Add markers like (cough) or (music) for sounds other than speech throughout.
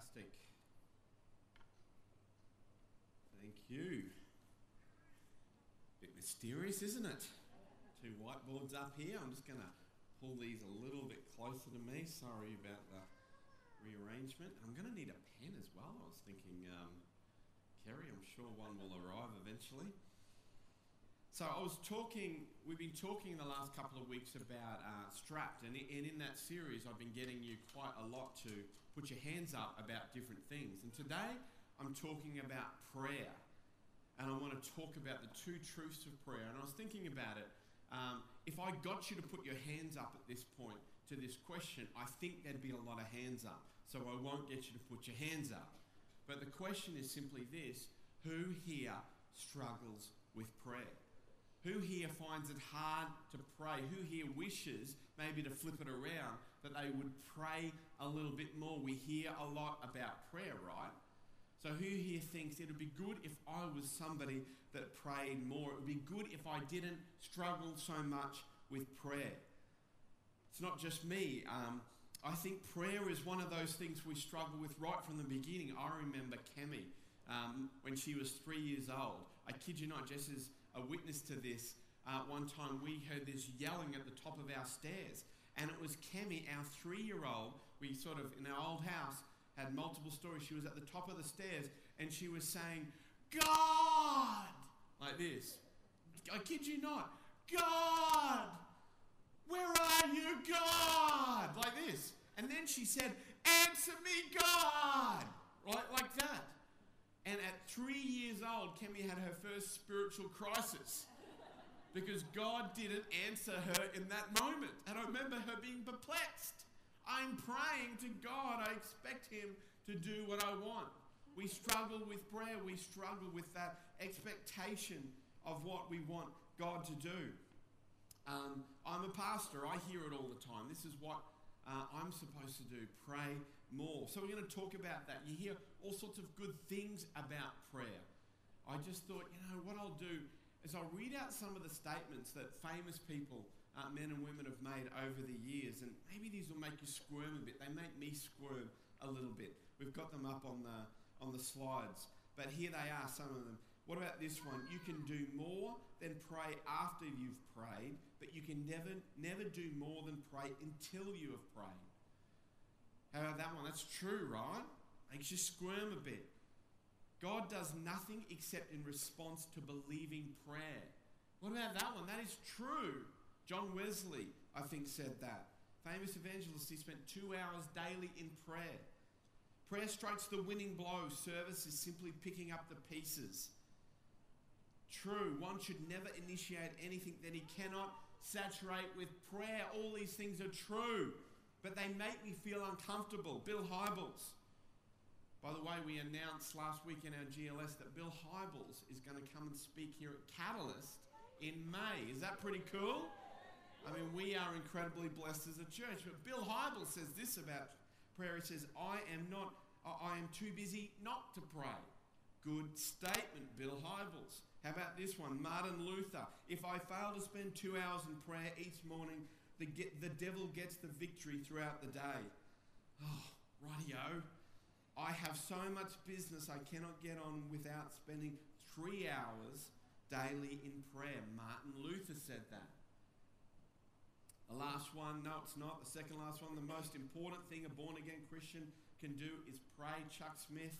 Fantastic. Thank you. Bit mysterious, isn't it? Two whiteboards up here. I'm just going to pull these a little bit closer to me. Sorry about the rearrangement. I'm going to need a pen as well. I was thinking, um, Kerry, I'm sure one will arrive eventually. So I was talking, we've been talking in the last couple of weeks about uh, strapped, and, and in that series I've been getting you quite a lot to put your hands up about different things. And today I'm talking about prayer, and I want to talk about the two truths of prayer. And I was thinking about it. Um, if I got you to put your hands up at this point to this question, I think there'd be a lot of hands up. So I won't get you to put your hands up. But the question is simply this who here struggles with prayer? Who here finds it hard to pray? Who here wishes maybe to flip it around that they would pray a little bit more? We hear a lot about prayer, right? So, who here thinks it would be good if I was somebody that prayed more? It would be good if I didn't struggle so much with prayer. It's not just me. Um, I think prayer is one of those things we struggle with right from the beginning. I remember Kemi um, when she was three years old. I kid you not, Jess is a witness to this. Uh, one time we heard this yelling at the top of our stairs, and it was Kemi, our three year old. We sort of, in our old house, had multiple stories. She was at the top of the stairs and she was saying, God! Like this. I kid you not. God! Where are you, God? Like this. And then she said, Answer me, God! Right, like that. And at three years old, Kemi had her first spiritual crisis because God didn't answer her in that moment. And I remember her being perplexed. I'm praying to God, I expect Him to do what I want. We struggle with prayer, we struggle with that expectation of what we want God to do. Um, I'm a pastor, I hear it all the time. This is what uh, I'm supposed to do pray more. So, we're going to talk about that. You hear all sorts of good things about prayer. I just thought, you know, what I'll do is I'll read out some of the statements that famous people, uh, men and women, have made over the years. And maybe these will make you squirm a bit. They make me squirm a little bit. We've got them up on the, on the slides. But here they are, some of them. What about this one? You can do more than pray after you've prayed, but you can never, never do more than pray until you have prayed. How about that one? That's true, right? Makes you squirm a bit. God does nothing except in response to believing prayer. What about that one? That is true. John Wesley, I think, said that. Famous evangelist, he spent two hours daily in prayer. Prayer strikes the winning blow. Service is simply picking up the pieces. True, one should never initiate anything that he cannot saturate with prayer. All these things are true, but they make me feel uncomfortable. Bill Hybels. By the way, we announced last week in our GLS that Bill Hybels is going to come and speak here at Catalyst in May. Is that pretty cool? I mean, we are incredibly blessed as a church. But Bill Hybels says this about prayer. He says, I am not, I am too busy not to pray. Good statement, Bill Hybels. How about this one? Martin Luther. If I fail to spend two hours in prayer each morning, the, the devil gets the victory throughout the day. Oh, rightio. I have so much business I cannot get on without spending three hours daily in prayer. Martin Luther said that. The last one, no, it's not. The second last one, the most important thing a born again Christian can do is pray. Chuck Smith.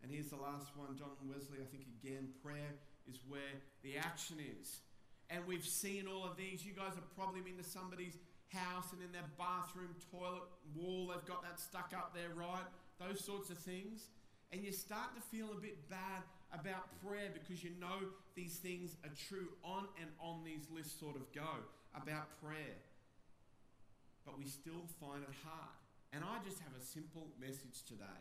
And here's the last one, John Wesley. I think again, prayer is where the action is. And we've seen all of these. You guys have probably been to somebody's house and in their bathroom toilet wall, they've got that stuck up there, right? Those sorts of things. And you start to feel a bit bad about prayer because you know these things are true on and on these lists sort of go about prayer. But we still find it hard. And I just have a simple message today.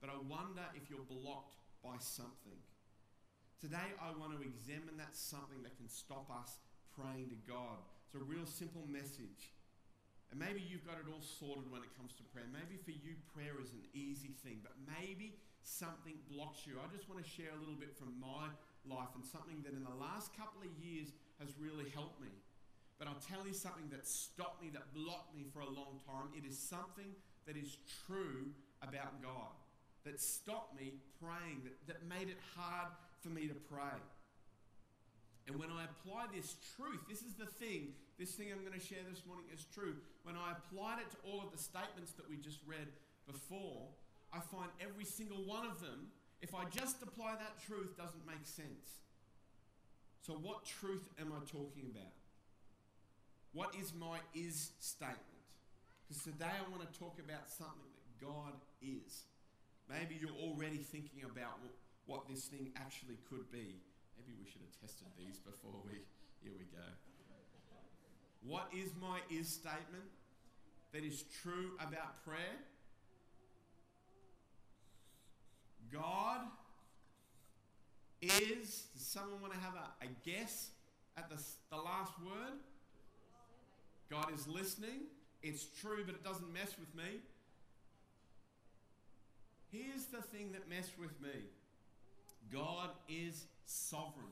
But I wonder if you're blocked by something. Today, I want to examine that something that can stop us praying to God. It's a real simple message. And maybe you've got it all sorted when it comes to prayer. Maybe for you, prayer is an easy thing, but maybe something blocks you. I just want to share a little bit from my life and something that in the last couple of years has really helped me. But I'll tell you something that stopped me, that blocked me for a long time. It is something that is true about God that stopped me praying, that, that made it hard for me to pray. And when I apply this truth, this is the thing, this thing I'm going to share this morning is true. When I applied it to all of the statements that we just read before, I find every single one of them, if I just apply that truth, doesn't make sense. So, what truth am I talking about? What is my is statement? Because today I want to talk about something that God is. Maybe you're already thinking about what this thing actually could be. Maybe we should have tested these before we. Here we go. What is my is statement that is true about prayer? God is. Does someone want to have a, a guess at the, the last word? God is listening. It's true, but it doesn't mess with me. Here's the thing that messed with me God is sovereign.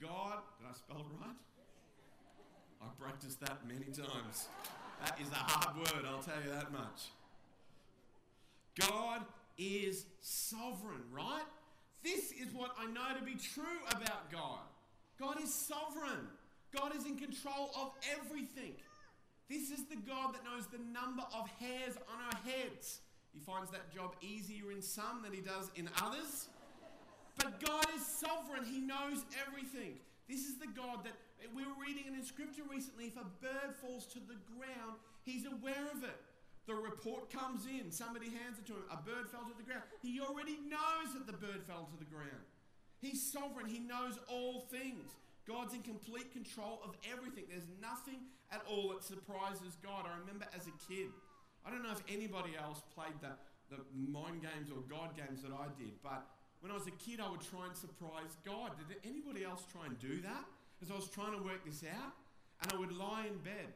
God, did I spell it right? I practiced that many times. That is a hard word, I'll tell you that much. God is sovereign, right? This is what I know to be true about God. God is sovereign. God is in control of everything. This is the God that knows the number of hairs on our heads. He finds that job easier in some than he does in others. But God is sovereign. He knows everything. This is the God that we were reading in scripture recently. If a bird falls to the ground, he's aware of it. The report comes in, somebody hands it to him. A bird fell to the ground. He already knows that the bird fell to the ground. He's sovereign, he knows all things. God's in complete control of everything. There's nothing at all that surprises God. I remember as a kid, I don't know if anybody else played the, the mind games or God games that I did, but when I was a kid, I would try and surprise God. Did anybody else try and do that? As I was trying to work this out, and I would lie in bed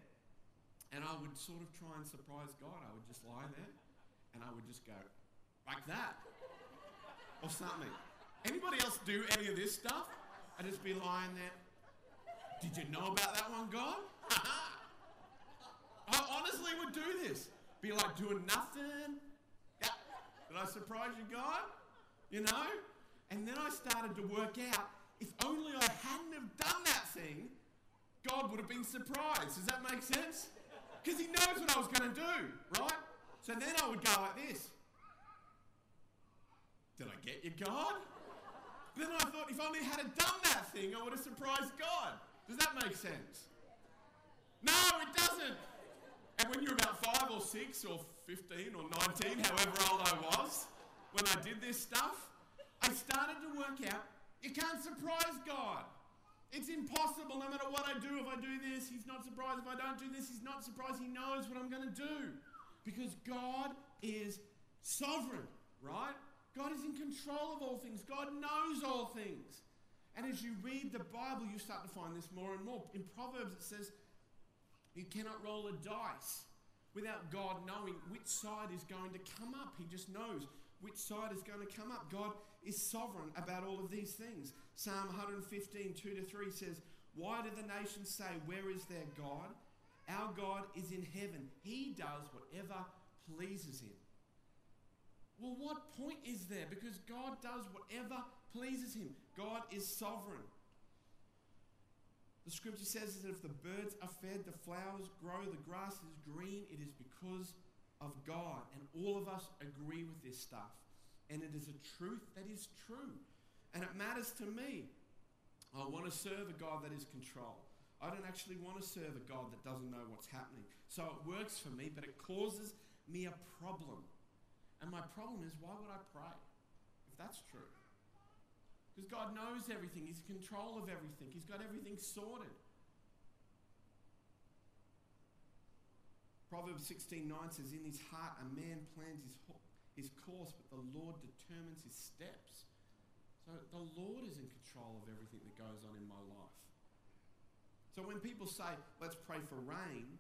and I would sort of try and surprise God. I would just lie there and I would just go like that or something. Anybody else do any of this stuff? I'd just be lying there. Did you know about that one, God? (laughs) I honestly would do this. Be like doing nothing. Yeah. Did I surprise you, God? You know? And then I started to work out if only I hadn't have done that thing, God would have been surprised. Does that make sense? Because he knows what I was going to do, right? So then I would go like this. Did I get you, God? Then I thought, if only I had done that thing, I would have surprised God. Does that make sense? No, it doesn't. And when you're about five or six or 15 or 19, however old I was, when I did this stuff, I started to work out you can't surprise God. It's impossible no matter what I do. If I do this, He's not surprised. If I don't do this, He's not surprised. He knows what I'm going to do. Because God is sovereign, right? God is in control of all things. God knows all things. And as you read the Bible, you start to find this more and more. In Proverbs, it says, You cannot roll a dice without God knowing which side is going to come up. He just knows which side is going to come up. God is sovereign about all of these things. Psalm 115, 2 to 3 says, Why do the nations say, Where is their God? Our God is in heaven. He does whatever pleases him. Well, what point is there? Because God does whatever pleases him. God is sovereign. The scripture says that if the birds are fed, the flowers grow, the grass is green, it is because of God. And all of us agree with this stuff. And it is a truth that is true. And it matters to me. I want to serve a God that is control. I don't actually want to serve a God that doesn't know what's happening. So it works for me, but it causes me a problem. And my problem is, why would I pray if that's true? Because God knows everything, He's in control of everything, He's got everything sorted. Proverbs 16 9 says, In his heart a man plans his, his course, but the Lord determines his steps. So the Lord is in control of everything that goes on in my life. So when people say, let's pray for rain,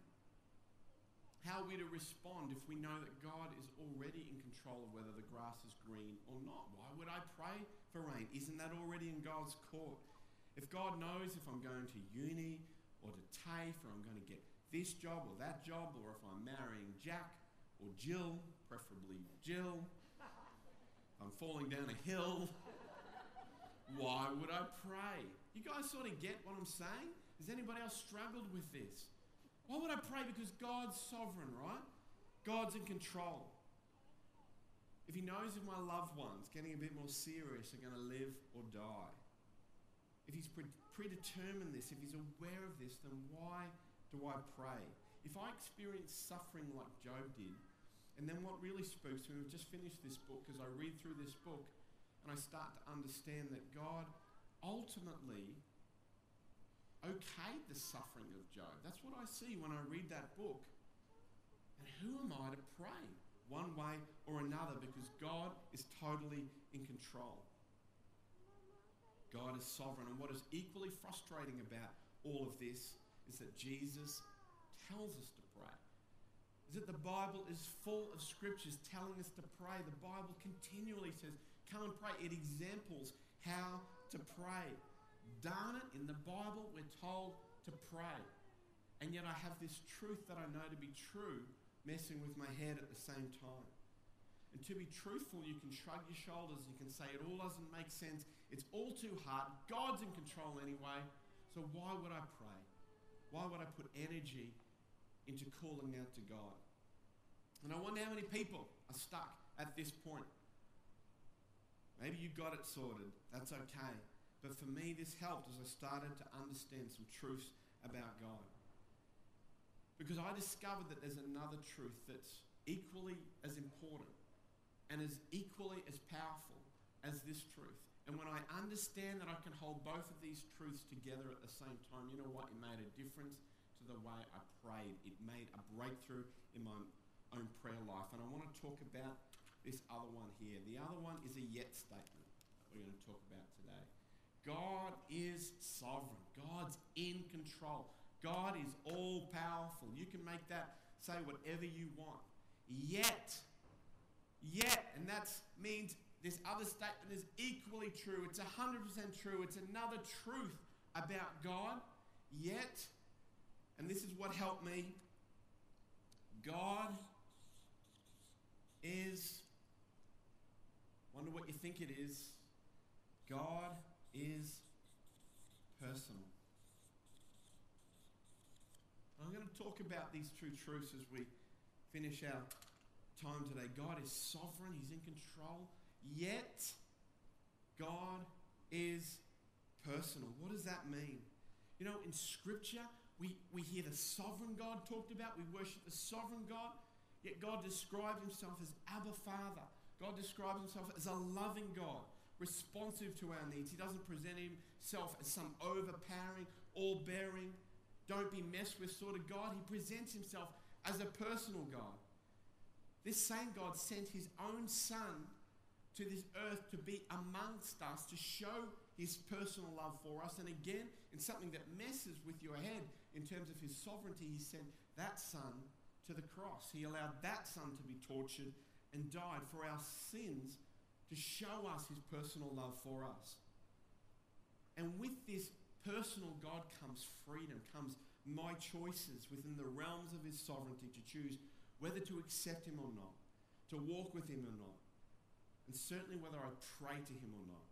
how are we to respond if we know that God is already in control of whether the grass is green or not? Why would I pray for rain? Isn't that already in God's court? If God knows if I'm going to uni or to TAFE or I'm going to get this job or that job or if I'm marrying Jack or Jill, preferably Jill, I'm falling down a hill, why would I pray? You guys sort of get what I'm saying? Has anybody else struggled with this? Why would I pray? Because God's sovereign, right? God's in control. If He knows if my loved ones, getting a bit more serious, are going to live or die, if he's pre- predetermined this, if he's aware of this, then why do I pray? If I experience suffering like Job did, and then what really speaks to me, we've just finished this book, as I read through this book, and I start to understand that God ultimately okayed the suffering of Job. That's what I see when I read that book. And who am I to pray one way or another because God is totally in control? God is sovereign. And what is equally frustrating about all of this is that Jesus tells us to pray. Is that the Bible is full of scriptures telling us to pray. The Bible continually says, come and pray. It examples how to pray. Darn it, in the Bible, we're told to pray. And yet I have this truth that I know to be true messing with my head at the same time. And to be truthful, you can shrug your shoulders. You can say it all doesn't make sense. It's all too hard. God's in control anyway. So why would I pray? Why would I put energy into calling out to God? And I wonder how many people are stuck at this point. Maybe you got it sorted. That's okay. But for me, this helped as I started to understand some truths about God. Because I discovered that there's another truth that's equally as important and is equally as powerful as this truth. And when I understand that I can hold both of these truths together at the same time, you know what? It made a difference to the way I prayed. It made a breakthrough in my own prayer life. And I want to talk about this other one here. The other one is a yet statement that we're going to talk about. God is sovereign, God's in control, God is all powerful. You can make that say whatever you want. Yet, Yet, and that means this other statement is equally true. It's 100% true. It's another truth about God. Yet, and this is what helped me God is, wonder what you think it is. God is personal. I'm going to talk about these two truths as we finish our time today. God is sovereign, He's in control, yet God is personal. What does that mean? You know, in Scripture, we, we hear the sovereign God talked about, we worship the sovereign God, yet God describes Himself as Abba Father. God describes Himself as a loving God, responsive to our needs. He doesn't present Himself as some overpowering, all bearing, don't be messed with sort of God. He presents Himself as a personal God. This same God sent his own Son to this earth to be amongst us, to show his personal love for us. And again, in something that messes with your head in terms of his sovereignty, he sent that Son to the cross. He allowed that Son to be tortured and died for our sins to show us his personal love for us. And with this personal God comes freedom, comes my choices within the realms of his sovereignty to choose whether to accept him or not, to walk with him or not, and certainly whether I pray to him or not.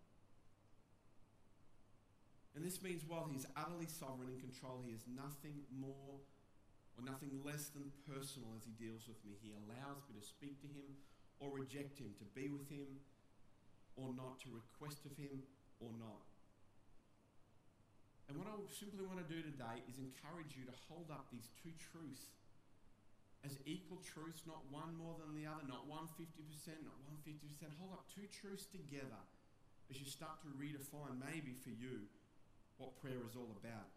And this means while he is utterly sovereign and control, he is nothing more or nothing less than personal as he deals with me. He allows me to speak to him or reject him, to be with him or not, to request of him or not. And what I simply want to do today is encourage you to hold up these two truths as equal truths, not one more than the other, not one 50%, not one 50%. Hold up two truths together as you start to redefine, maybe for you, what prayer is all about.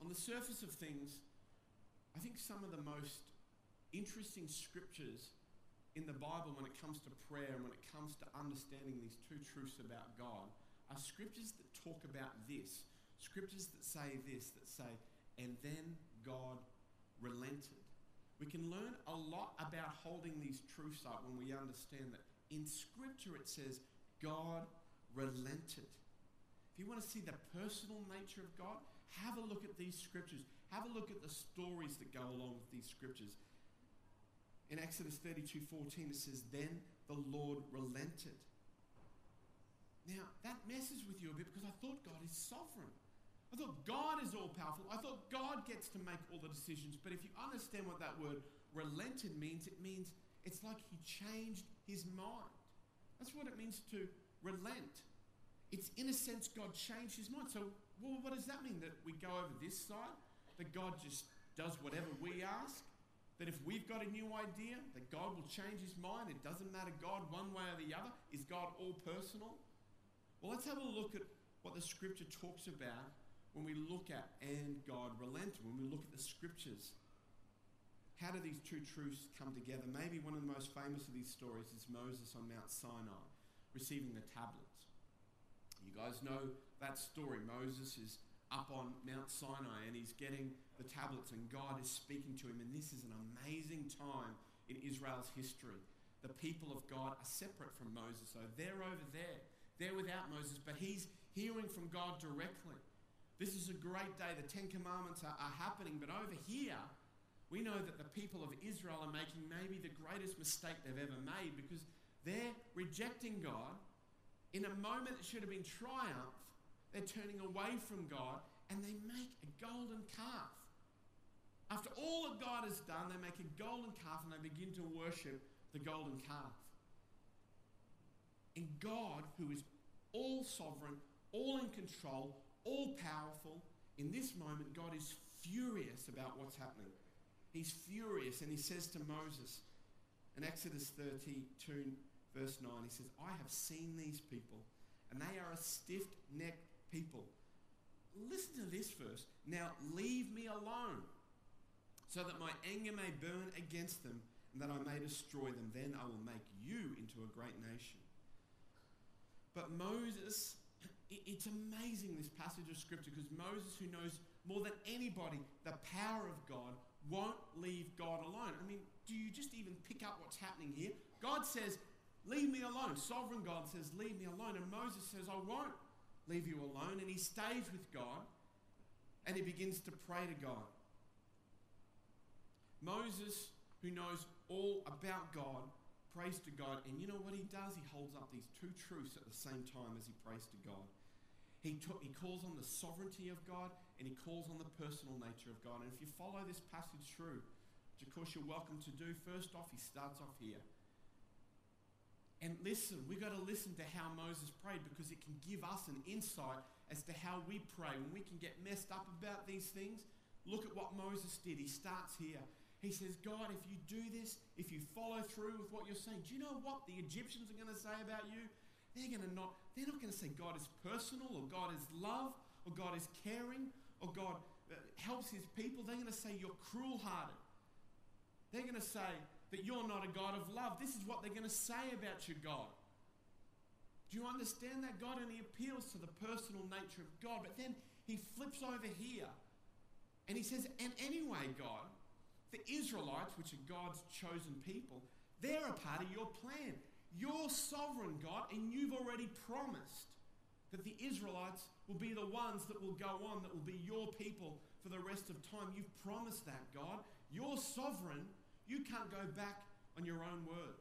On the surface of things, I think some of the most interesting scriptures in the Bible when it comes to prayer and when it comes to understanding these two truths about God are scriptures that talk about this. Scriptures that say this, that say, and then God relented. We can learn a lot about holding these truths up when we understand that in Scripture it says God relented. If you want to see the personal nature of God, have a look at these scriptures. Have a look at the stories that go along with these scriptures. In Exodus 32 14, it says, Then the Lord relented. Now, that messes with you a bit because I thought God is sovereign. I thought God is all powerful. I thought God gets to make all the decisions. But if you understand what that word relented means, it means it's like he changed his mind. That's what it means to relent. It's in a sense God changed his mind. So, well, what does that mean? That we go over this side? That God just does whatever we ask? That if we've got a new idea, that God will change his mind? It doesn't matter God one way or the other? Is God all personal? Well, let's have a look at what the scripture talks about when we look at and God relented, when we look at the scriptures. How do these two truths come together? Maybe one of the most famous of these stories is Moses on Mount Sinai receiving the tablets. You guys know that story. Moses is up on Mount Sinai and he's getting the tablets, and God is speaking to him. And this is an amazing time in Israel's history. The people of God are separate from Moses, so they're over there. They're without Moses, but he's hearing from God directly. This is a great day. The Ten Commandments are, are happening, but over here, we know that the people of Israel are making maybe the greatest mistake they've ever made because they're rejecting God in a moment that should have been triumph they're turning away from God and they make a golden calf. After all that God has done, they make a golden calf and they begin to worship the golden calf. And God, who is all sovereign, all in control, all powerful, in this moment, God is furious about what's happening. He's furious and he says to Moses in Exodus 32, verse 9, he says, I have seen these people, and they are a stiff necked people. Listen to this verse. Now leave me alone, so that my anger may burn against them, and that I may destroy them. Then I will make you into a great nation. But Moses, it's amazing this passage of scripture because Moses, who knows more than anybody the power of God, won't leave God alone. I mean, do you just even pick up what's happening here? God says, Leave me alone. Sovereign God says, Leave me alone. And Moses says, I won't leave you alone. And he stays with God and he begins to pray to God. Moses, who knows all about God, prays to God. And you know what he does? He holds up these two truths at the same time as he prays to God. He, he calls on the sovereignty of God and he calls on the personal nature of God. And if you follow this passage through, which of course you're welcome to do, first off, he starts off here. And listen, we've got to listen to how Moses prayed because it can give us an insight as to how we pray. When we can get messed up about these things, look at what Moses did. He starts here. He says, God, if you do this, if you follow through with what you're saying, do you know what the Egyptians are going to say about you? They're going to not, they're not going to say God is personal or God is love or God is caring or God uh, helps his people. They're going to say you're cruel hearted. They're going to say, that you're not a God of love. This is what they're going to say about your God. Do you understand that, God? And he appeals to the personal nature of God. But then he flips over here and he says, And anyway, God, the Israelites, which are God's chosen people, they're a part of your plan. You're sovereign, God, and you've already promised that the Israelites will be the ones that will go on, that will be your people for the rest of time. You've promised that, God. You're sovereign, you can't go back on your own word.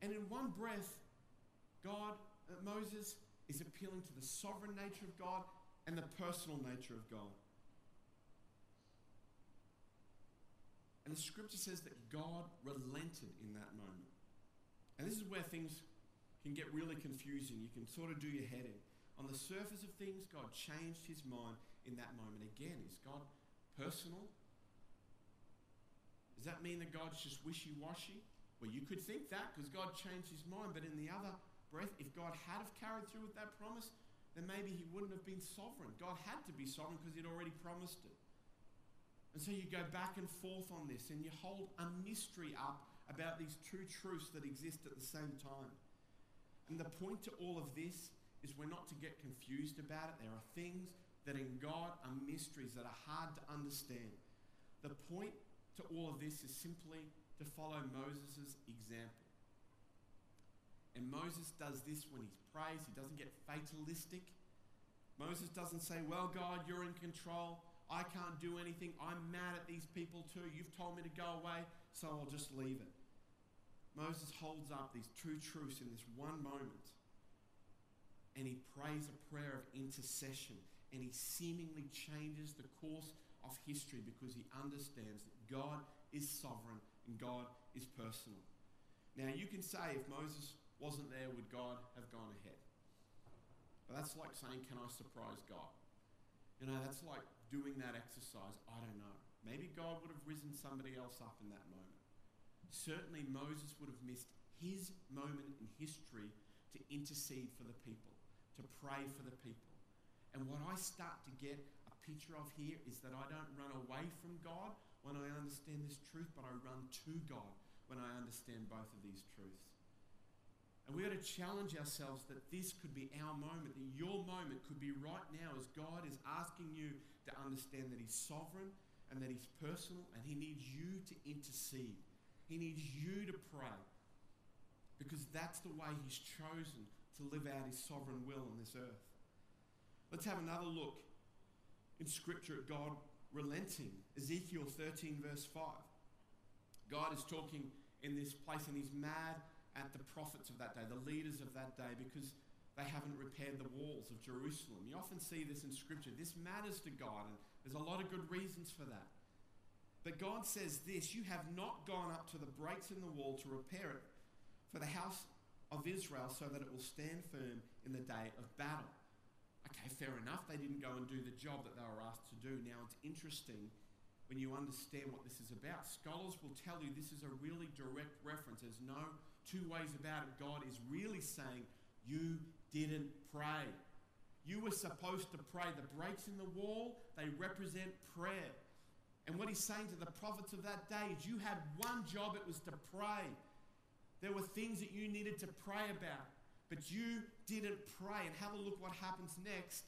And in one breath, God, uh, Moses is appealing to the sovereign nature of God and the personal nature of God. And the scripture says that God relented in that moment. And this is where things can get really confusing. You can sort of do your head in. On the surface of things, God changed his mind in that moment. Again, is God personal does that mean that God's just wishy washy? Well, you could think that because God changed his mind, but in the other breath, if God had have carried through with that promise, then maybe he wouldn't have been sovereign. God had to be sovereign because he'd already promised it. And so you go back and forth on this and you hold a mystery up about these two truths that exist at the same time. And the point to all of this is we're not to get confused about it. There are things that in God are mysteries that are hard to understand. The point to all of this is simply to follow Moses' example. And Moses does this when he prays. He doesn't get fatalistic. Moses doesn't say, Well, God, you're in control. I can't do anything. I'm mad at these people too. You've told me to go away, so I'll just leave it. Moses holds up these two truths in this one moment. And he prays a prayer of intercession. And he seemingly changes the course of history because he understands that God is sovereign and God is personal. Now, you can say if Moses wasn't there, would God have gone ahead? But that's like saying, Can I surprise God? You know, that's like doing that exercise. I don't know. Maybe God would have risen somebody else up in that moment. Certainly, Moses would have missed his moment in history to intercede for the people, to pray for the people. And what I start to get a picture of here is that I don't run away from God when I understand this truth, but I run to God when I understand both of these truths. And we've got to challenge ourselves that this could be our moment, that your moment could be right now as God is asking you to understand that He's sovereign and that He's personal and He needs you to intercede. He needs you to pray because that's the way He's chosen to live out His sovereign will on this earth. Let's have another look in Scripture at God relenting. Ezekiel 13, verse 5. God is talking in this place and He's mad at the prophets of that day, the leaders of that day, because they haven't repaired the walls of Jerusalem. You often see this in Scripture. This matters to God, and there's a lot of good reasons for that. But God says this You have not gone up to the breaks in the wall to repair it for the house of Israel so that it will stand firm in the day of battle. Okay, fair enough. They didn't go and do the job that they were asked to do. Now, it's interesting when you understand what this is about. Scholars will tell you this is a really direct reference. There's no two ways about it. God is really saying, You didn't pray. You were supposed to pray. The breaks in the wall, they represent prayer. And what he's saying to the prophets of that day is, You had one job, it was to pray. There were things that you needed to pray about, but you didn't pray. And have a look what happens next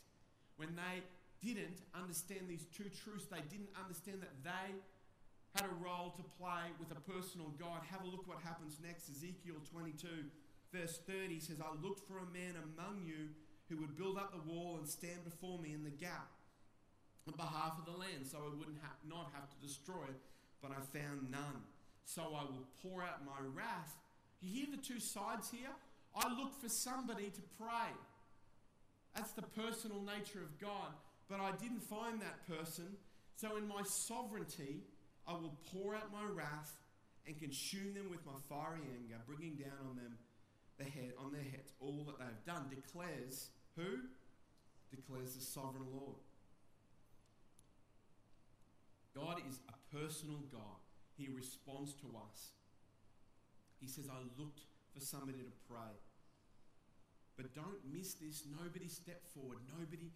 when they didn't understand these two truths. They didn't understand that they had a role to play with a personal God. Have a look what happens next. Ezekiel 22, verse 30 says, I looked for a man among you who would build up the wall and stand before me in the gap on behalf of the land so I wouldn't ha- not have to destroy it, but I found none. So I will pour out my wrath. You hear the two sides here? I look for somebody to pray. That's the personal nature of God. But I didn't find that person. So in my sovereignty, I will pour out my wrath and consume them with my fiery anger, bringing down on them the head on their heads all that they have done. Declares who? Declares the sovereign Lord. God is a personal God. He responds to us. He says, I looked for somebody to pray. But don't miss this. Nobody stepped forward. Nobody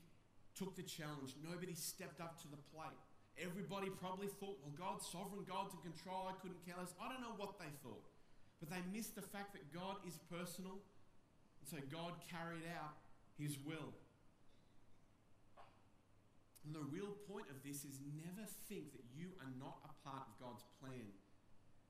took the challenge. Nobody stepped up to the plate. Everybody probably thought, well, God's sovereign, God's in control, I couldn't care less. I don't know what they thought. But they missed the fact that God is personal. And so God carried out his will. And the real point of this is never think that you are not a part of God's plan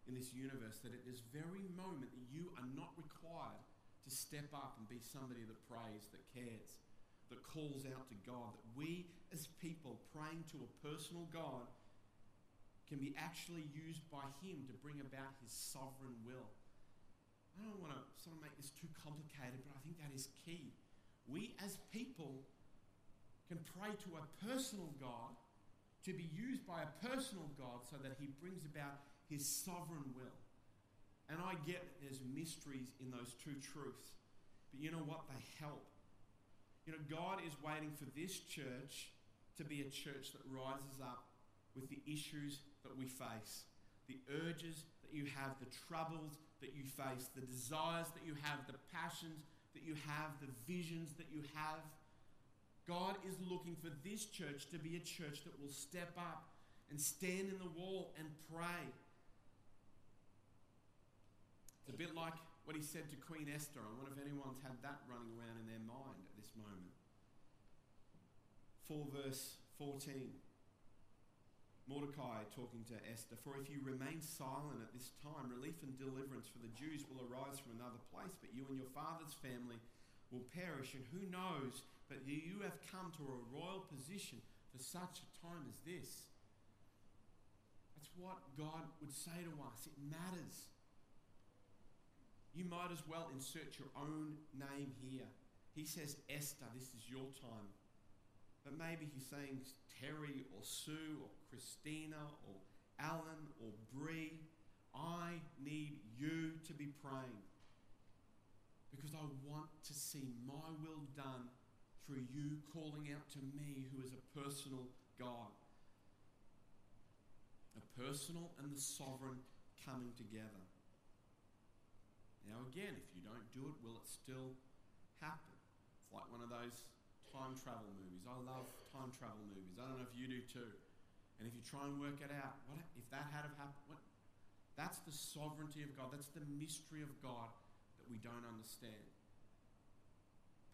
in this universe, that at this very moment that you are not required to step up and be somebody that prays, that cares that calls out to God, that we as people praying to a personal God can be actually used by Him to bring about His sovereign will. I don't want to sort of make this too complicated, but I think that is key. We as people can pray to a personal God to be used by a personal God so that He brings about His sovereign will. And I get there's mysteries in those two truths, but you know what? They help you know, God is waiting for this church to be a church that rises up with the issues that we face, the urges that you have, the troubles that you face, the desires that you have, the passions that you have, the visions that you have. God is looking for this church to be a church that will step up and stand in the wall and pray. It's a bit like what he said to Queen Esther. I wonder if anyone's had that running around in their mind at this moment. 4 verse 14. Mordecai talking to Esther, For if you remain silent at this time, relief and deliverance for the Jews will arise from another place, but you and your father's family will perish, and who knows but you have come to a royal position for such a time as this. That's what God would say to us. It matters. You might as well insert your own name here. He says, Esther, this is your time. But maybe he's saying Terry or Sue or Christina or Alan or Bree. I need you to be praying because I want to see my will done through you calling out to me, who is a personal God. A personal and the sovereign coming together. Now, again, if you don't do it, will it still happen? It's like one of those time travel movies. I love time travel movies. I don't know if you do too. And if you try and work it out, what if that had happened? What, that's the sovereignty of God. That's the mystery of God that we don't understand.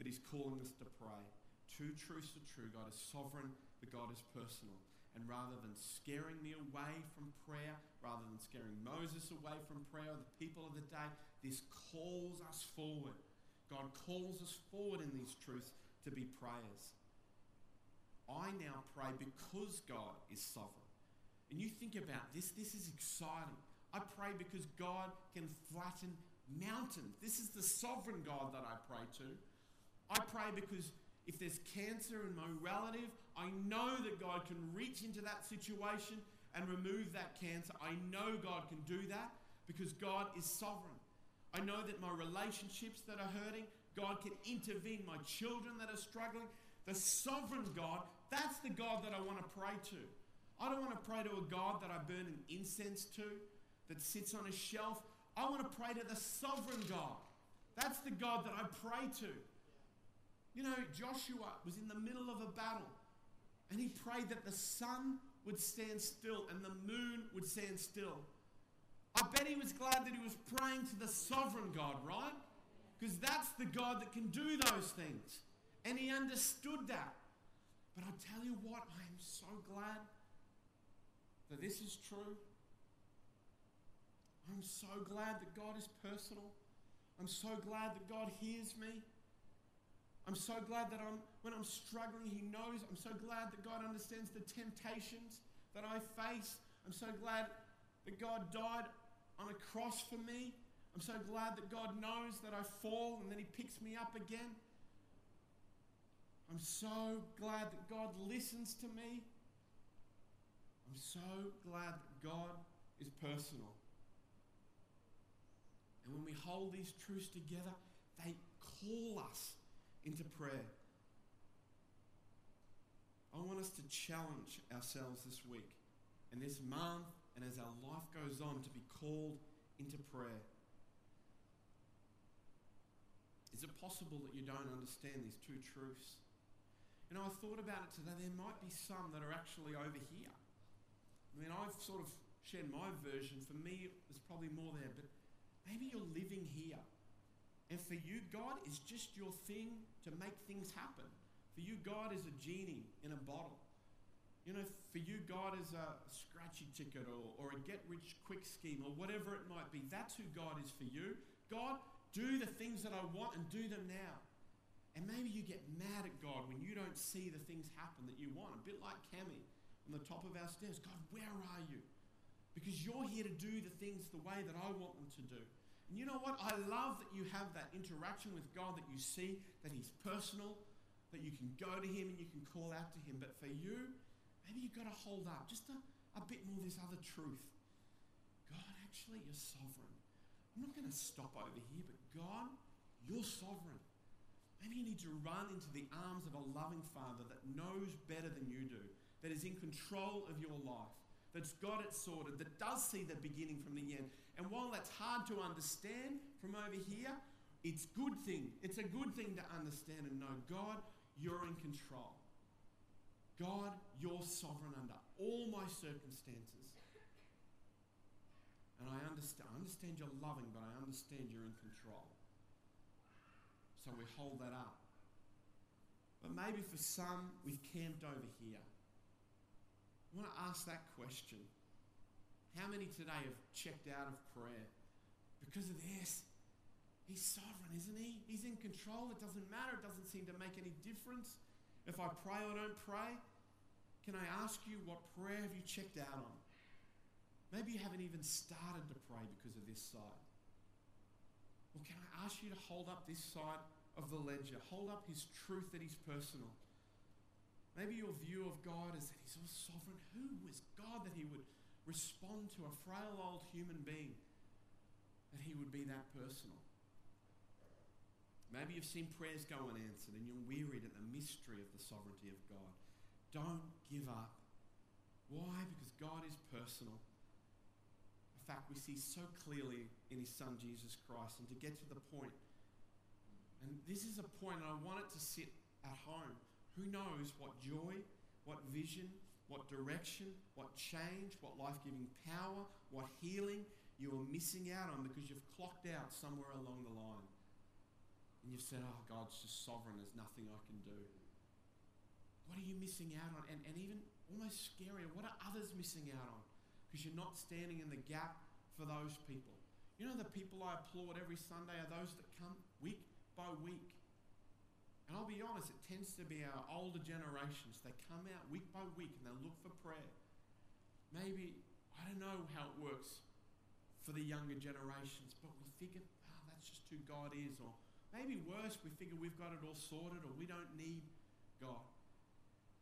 But He's calling us to pray. Two truths are true God is sovereign, but God is personal. And rather than scaring me away from prayer, rather than scaring Moses away from prayer, or the people of the day, this calls us forward. God calls us forward in these truths to be prayers. I now pray because God is sovereign. And you think about this, this is exciting. I pray because God can flatten mountains. This is the sovereign God that I pray to. I pray because if there's cancer in my relative, I know that God can reach into that situation and remove that cancer. I know God can do that because God is sovereign. I know that my relationships that are hurting, God can intervene. My children that are struggling, the sovereign God, that's the God that I want to pray to. I don't want to pray to a God that I burn an incense to, that sits on a shelf. I want to pray to the sovereign God. That's the God that I pray to. You know, Joshua was in the middle of a battle and he prayed that the sun would stand still and the moon would stand still. I bet he was glad that he was praying to the sovereign God, right? Because that's the God that can do those things. And he understood that. But I tell you what, I am so glad that this is true. I'm so glad that God is personal. I'm so glad that God hears me. I'm so glad that I'm, when I'm struggling, He knows. I'm so glad that God understands the temptations that I face. I'm so glad that God died on a cross for me. I'm so glad that God knows that I fall and then He picks me up again. I'm so glad that God listens to me. I'm so glad that God is personal. And when we hold these truths together, they call us into prayer. I want us to challenge ourselves this week and this month and as our life goes on to be called into prayer. Is it possible that you don't understand these two truths? You know, I thought about it today. There might be some that are actually over here. I mean, I've sort of shared my version. For me, there's probably more there, but maybe you're living here and for you, God is just your thing to make things happen. For you, God is a genie in a bottle. You know, for you, God is a scratchy ticket or, or a get rich quick scheme or whatever it might be. That's who God is for you. God, do the things that I want and do them now. And maybe you get mad at God when you don't see the things happen that you want. A bit like Kemi on the top of our stairs. God, where are you? Because you're here to do the things the way that I want them to do. And you know what? I love that you have that interaction with God, that you see that He's personal, that you can go to Him and you can call out to Him. But for you, maybe you've got to hold up just a, a bit more this other truth. God, actually, you're sovereign. I'm not going to stop over here, but God, you're sovereign. Maybe you need to run into the arms of a loving Father that knows better than you do, that is in control of your life, that's got it sorted, that does see the beginning from the end, and while that's hard to understand from over here, it's good thing. It's a good thing to understand and know God, you're in control. God, you're sovereign under all my circumstances. And I understand, I understand you're loving, but I understand you're in control. So we hold that up. But maybe for some, we've camped over here. I want to ask that question. How many today have checked out of prayer because of this? He's sovereign, isn't he? He's in control. It doesn't matter. It doesn't seem to make any difference if I pray or don't pray. Can I ask you, what prayer have you checked out on? Maybe you haven't even started to pray because of this side. Well, can I ask you to hold up this side of the ledger? Hold up his truth that he's personal. Maybe your view of God is that he's all sovereign. Who is God that he would respond to a frail old human being? That he would be that personal. Maybe you've seen prayers go unanswered and you're wearied at the mystery of the sovereignty of God. Don't give up. Why? Because God is personal. In fact, we see so clearly in his son Jesus Christ. And to get to the point, and this is a point, and I want it to sit at home. Who knows what joy, what vision, what direction, what change, what life giving power, what healing you are missing out on because you've clocked out somewhere along the line. And you've said, Oh, God's just sovereign, there's nothing I can do. What are you missing out on? And, and even almost scarier, what are others missing out on? Because you're not standing in the gap for those people. You know, the people I applaud every Sunday are those that come week by week. And I'll be honest, it tends to be our older generations. They come out week by week and they look for prayer. Maybe, I don't know how it works for the younger generations, but we figure, oh, ah, that's just who God is. Or maybe worse, we figure we've got it all sorted or we don't need God.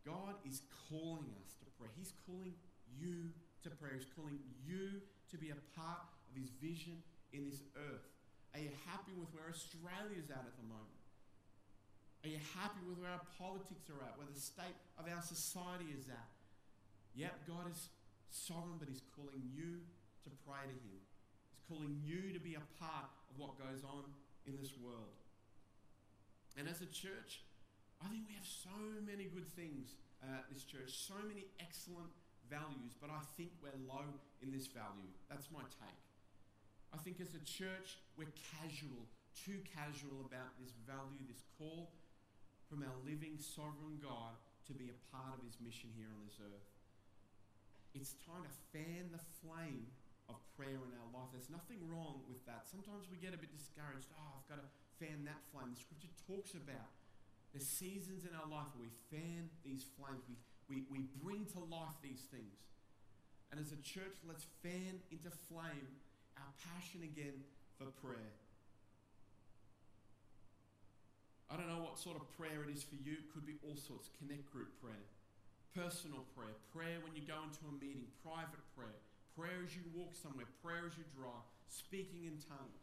God is calling us to pray. He's calling you to prayer. He's calling you to be a part of His vision in this earth. Are you happy with where Australia's at at the moment? Are you happy with where our politics are at, where the state of our society is at? Yep, God is sovereign, but He's calling you to pray to Him. He's calling you to be a part of what goes on in this world. And as a church, I think we have so many good things at this church, so many excellent values, but I think we're low in this value. That's my take. I think as a church, we're casual, too casual about this value, this call from our living sovereign God to be a part of his mission here on this earth. It's time to fan the flame of prayer in our life. There's nothing wrong with that. Sometimes we get a bit discouraged. Oh, I've got to fan that flame. The scripture talks about the seasons in our life where we fan these flames. We, we, we bring to life these things. And as a church, let's fan into flame our passion again for prayer. I don't know what sort of prayer it is for you. It could be all sorts. Connect group prayer, personal prayer, prayer when you go into a meeting, private prayer, prayer as you walk somewhere, prayer as you drive, speaking in tongues,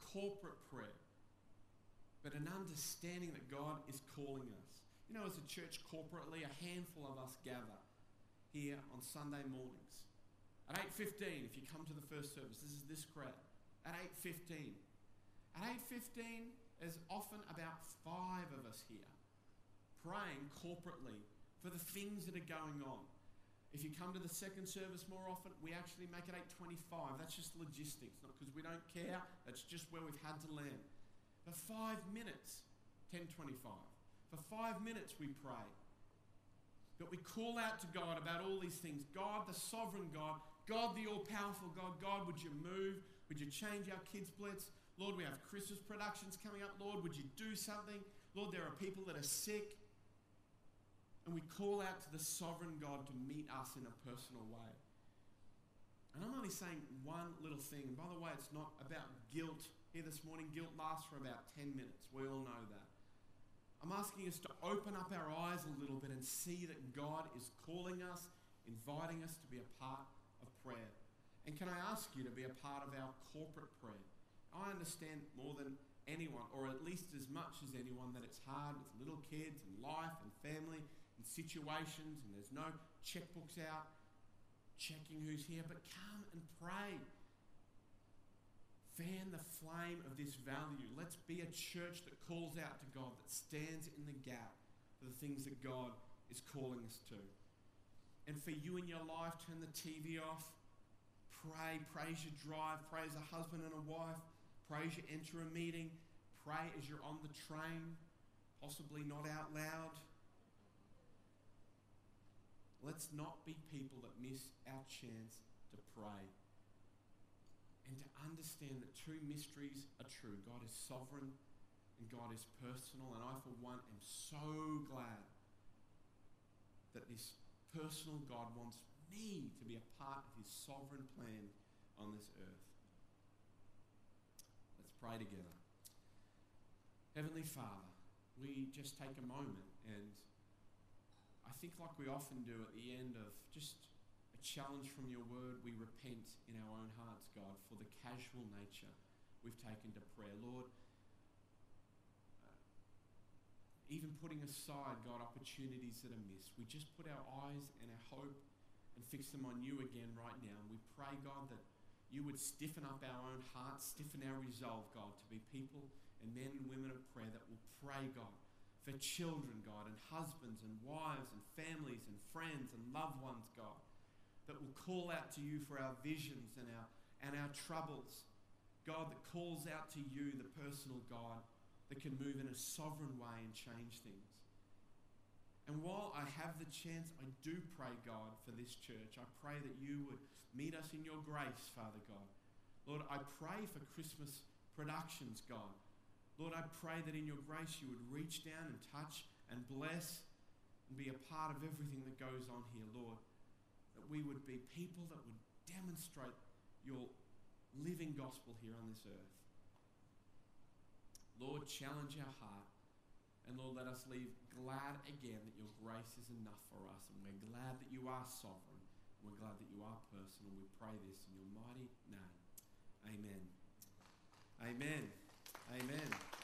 corporate prayer but an understanding that God is calling us. You know, as a church corporately, a handful of us gather here on Sunday mornings. At 8.15, if you come to the first service, this is this crowd. At 8.15. At 8.15, there's often about five of us here praying corporately for the things that are going on. If you come to the second service more often, we actually make it 8.25. That's just logistics, not because we don't care. That's just where we've had to land. For five minutes, 1025. For five minutes we pray. That we call out to God about all these things. God, the sovereign God, God, the all powerful God, God, would you move? Would you change our kids' blitz? Lord, we have Christmas productions coming up. Lord, would you do something? Lord, there are people that are sick. And we call out to the sovereign God to meet us in a personal way. And I'm only saying one little thing. By the way, it's not about guilt here this morning, guilt lasts for about 10 minutes. We all know that. I'm asking us to open up our eyes a little bit and see that God is calling us, inviting us to be a part of prayer. And can I ask you to be a part of our corporate prayer? I understand more than anyone, or at least as much as anyone, that it's hard with little kids and life and family and situations, and there's no checkbooks out checking who's here. But come and pray fan the flame of this value. Let's be a church that calls out to God, that stands in the gap for the things that God is calling us to. And for you in your life, turn the TV off. Pray, praise your drive, pray as a husband and a wife, pray as you enter a meeting, pray as you're on the train, possibly not out loud. Let's not be people that miss our chance to pray and to understand that two mysteries are true God is sovereign and God is personal. And I, for one, am so glad that this personal God wants me to be a part of his sovereign plan on this earth. Let's pray together. Heavenly Father, we just take a moment and I think, like we often do at the end of just a challenge from your word, we repent in our own hearts, God, for the casual nature we've taken to prayer. Lord, uh, even putting aside, God, opportunities that are missed, we just put our eyes and our hope and fix them on you again right now. And we pray, God, that you would stiffen up our own hearts, stiffen our resolve, God, to be people and men and women of prayer that will pray, God, for children, God, and husbands and wives and families and friends and loved ones, God, that will call out to you for our visions and our, and our troubles. God, that calls out to you, the personal God, that can move in a sovereign way and change things. And while I have the chance, I do pray, God, for this church. I pray that you would meet us in your grace, Father God. Lord, I pray for Christmas productions, God. Lord, I pray that in your grace you would reach down and touch and bless and be a part of everything that goes on here, Lord. We would be people that would demonstrate your living gospel here on this earth. Lord, challenge our heart. And Lord, let us leave glad again that your grace is enough for us. And we're glad that you are sovereign. We're glad that you are personal. We pray this in your mighty name. Amen. Amen. Amen.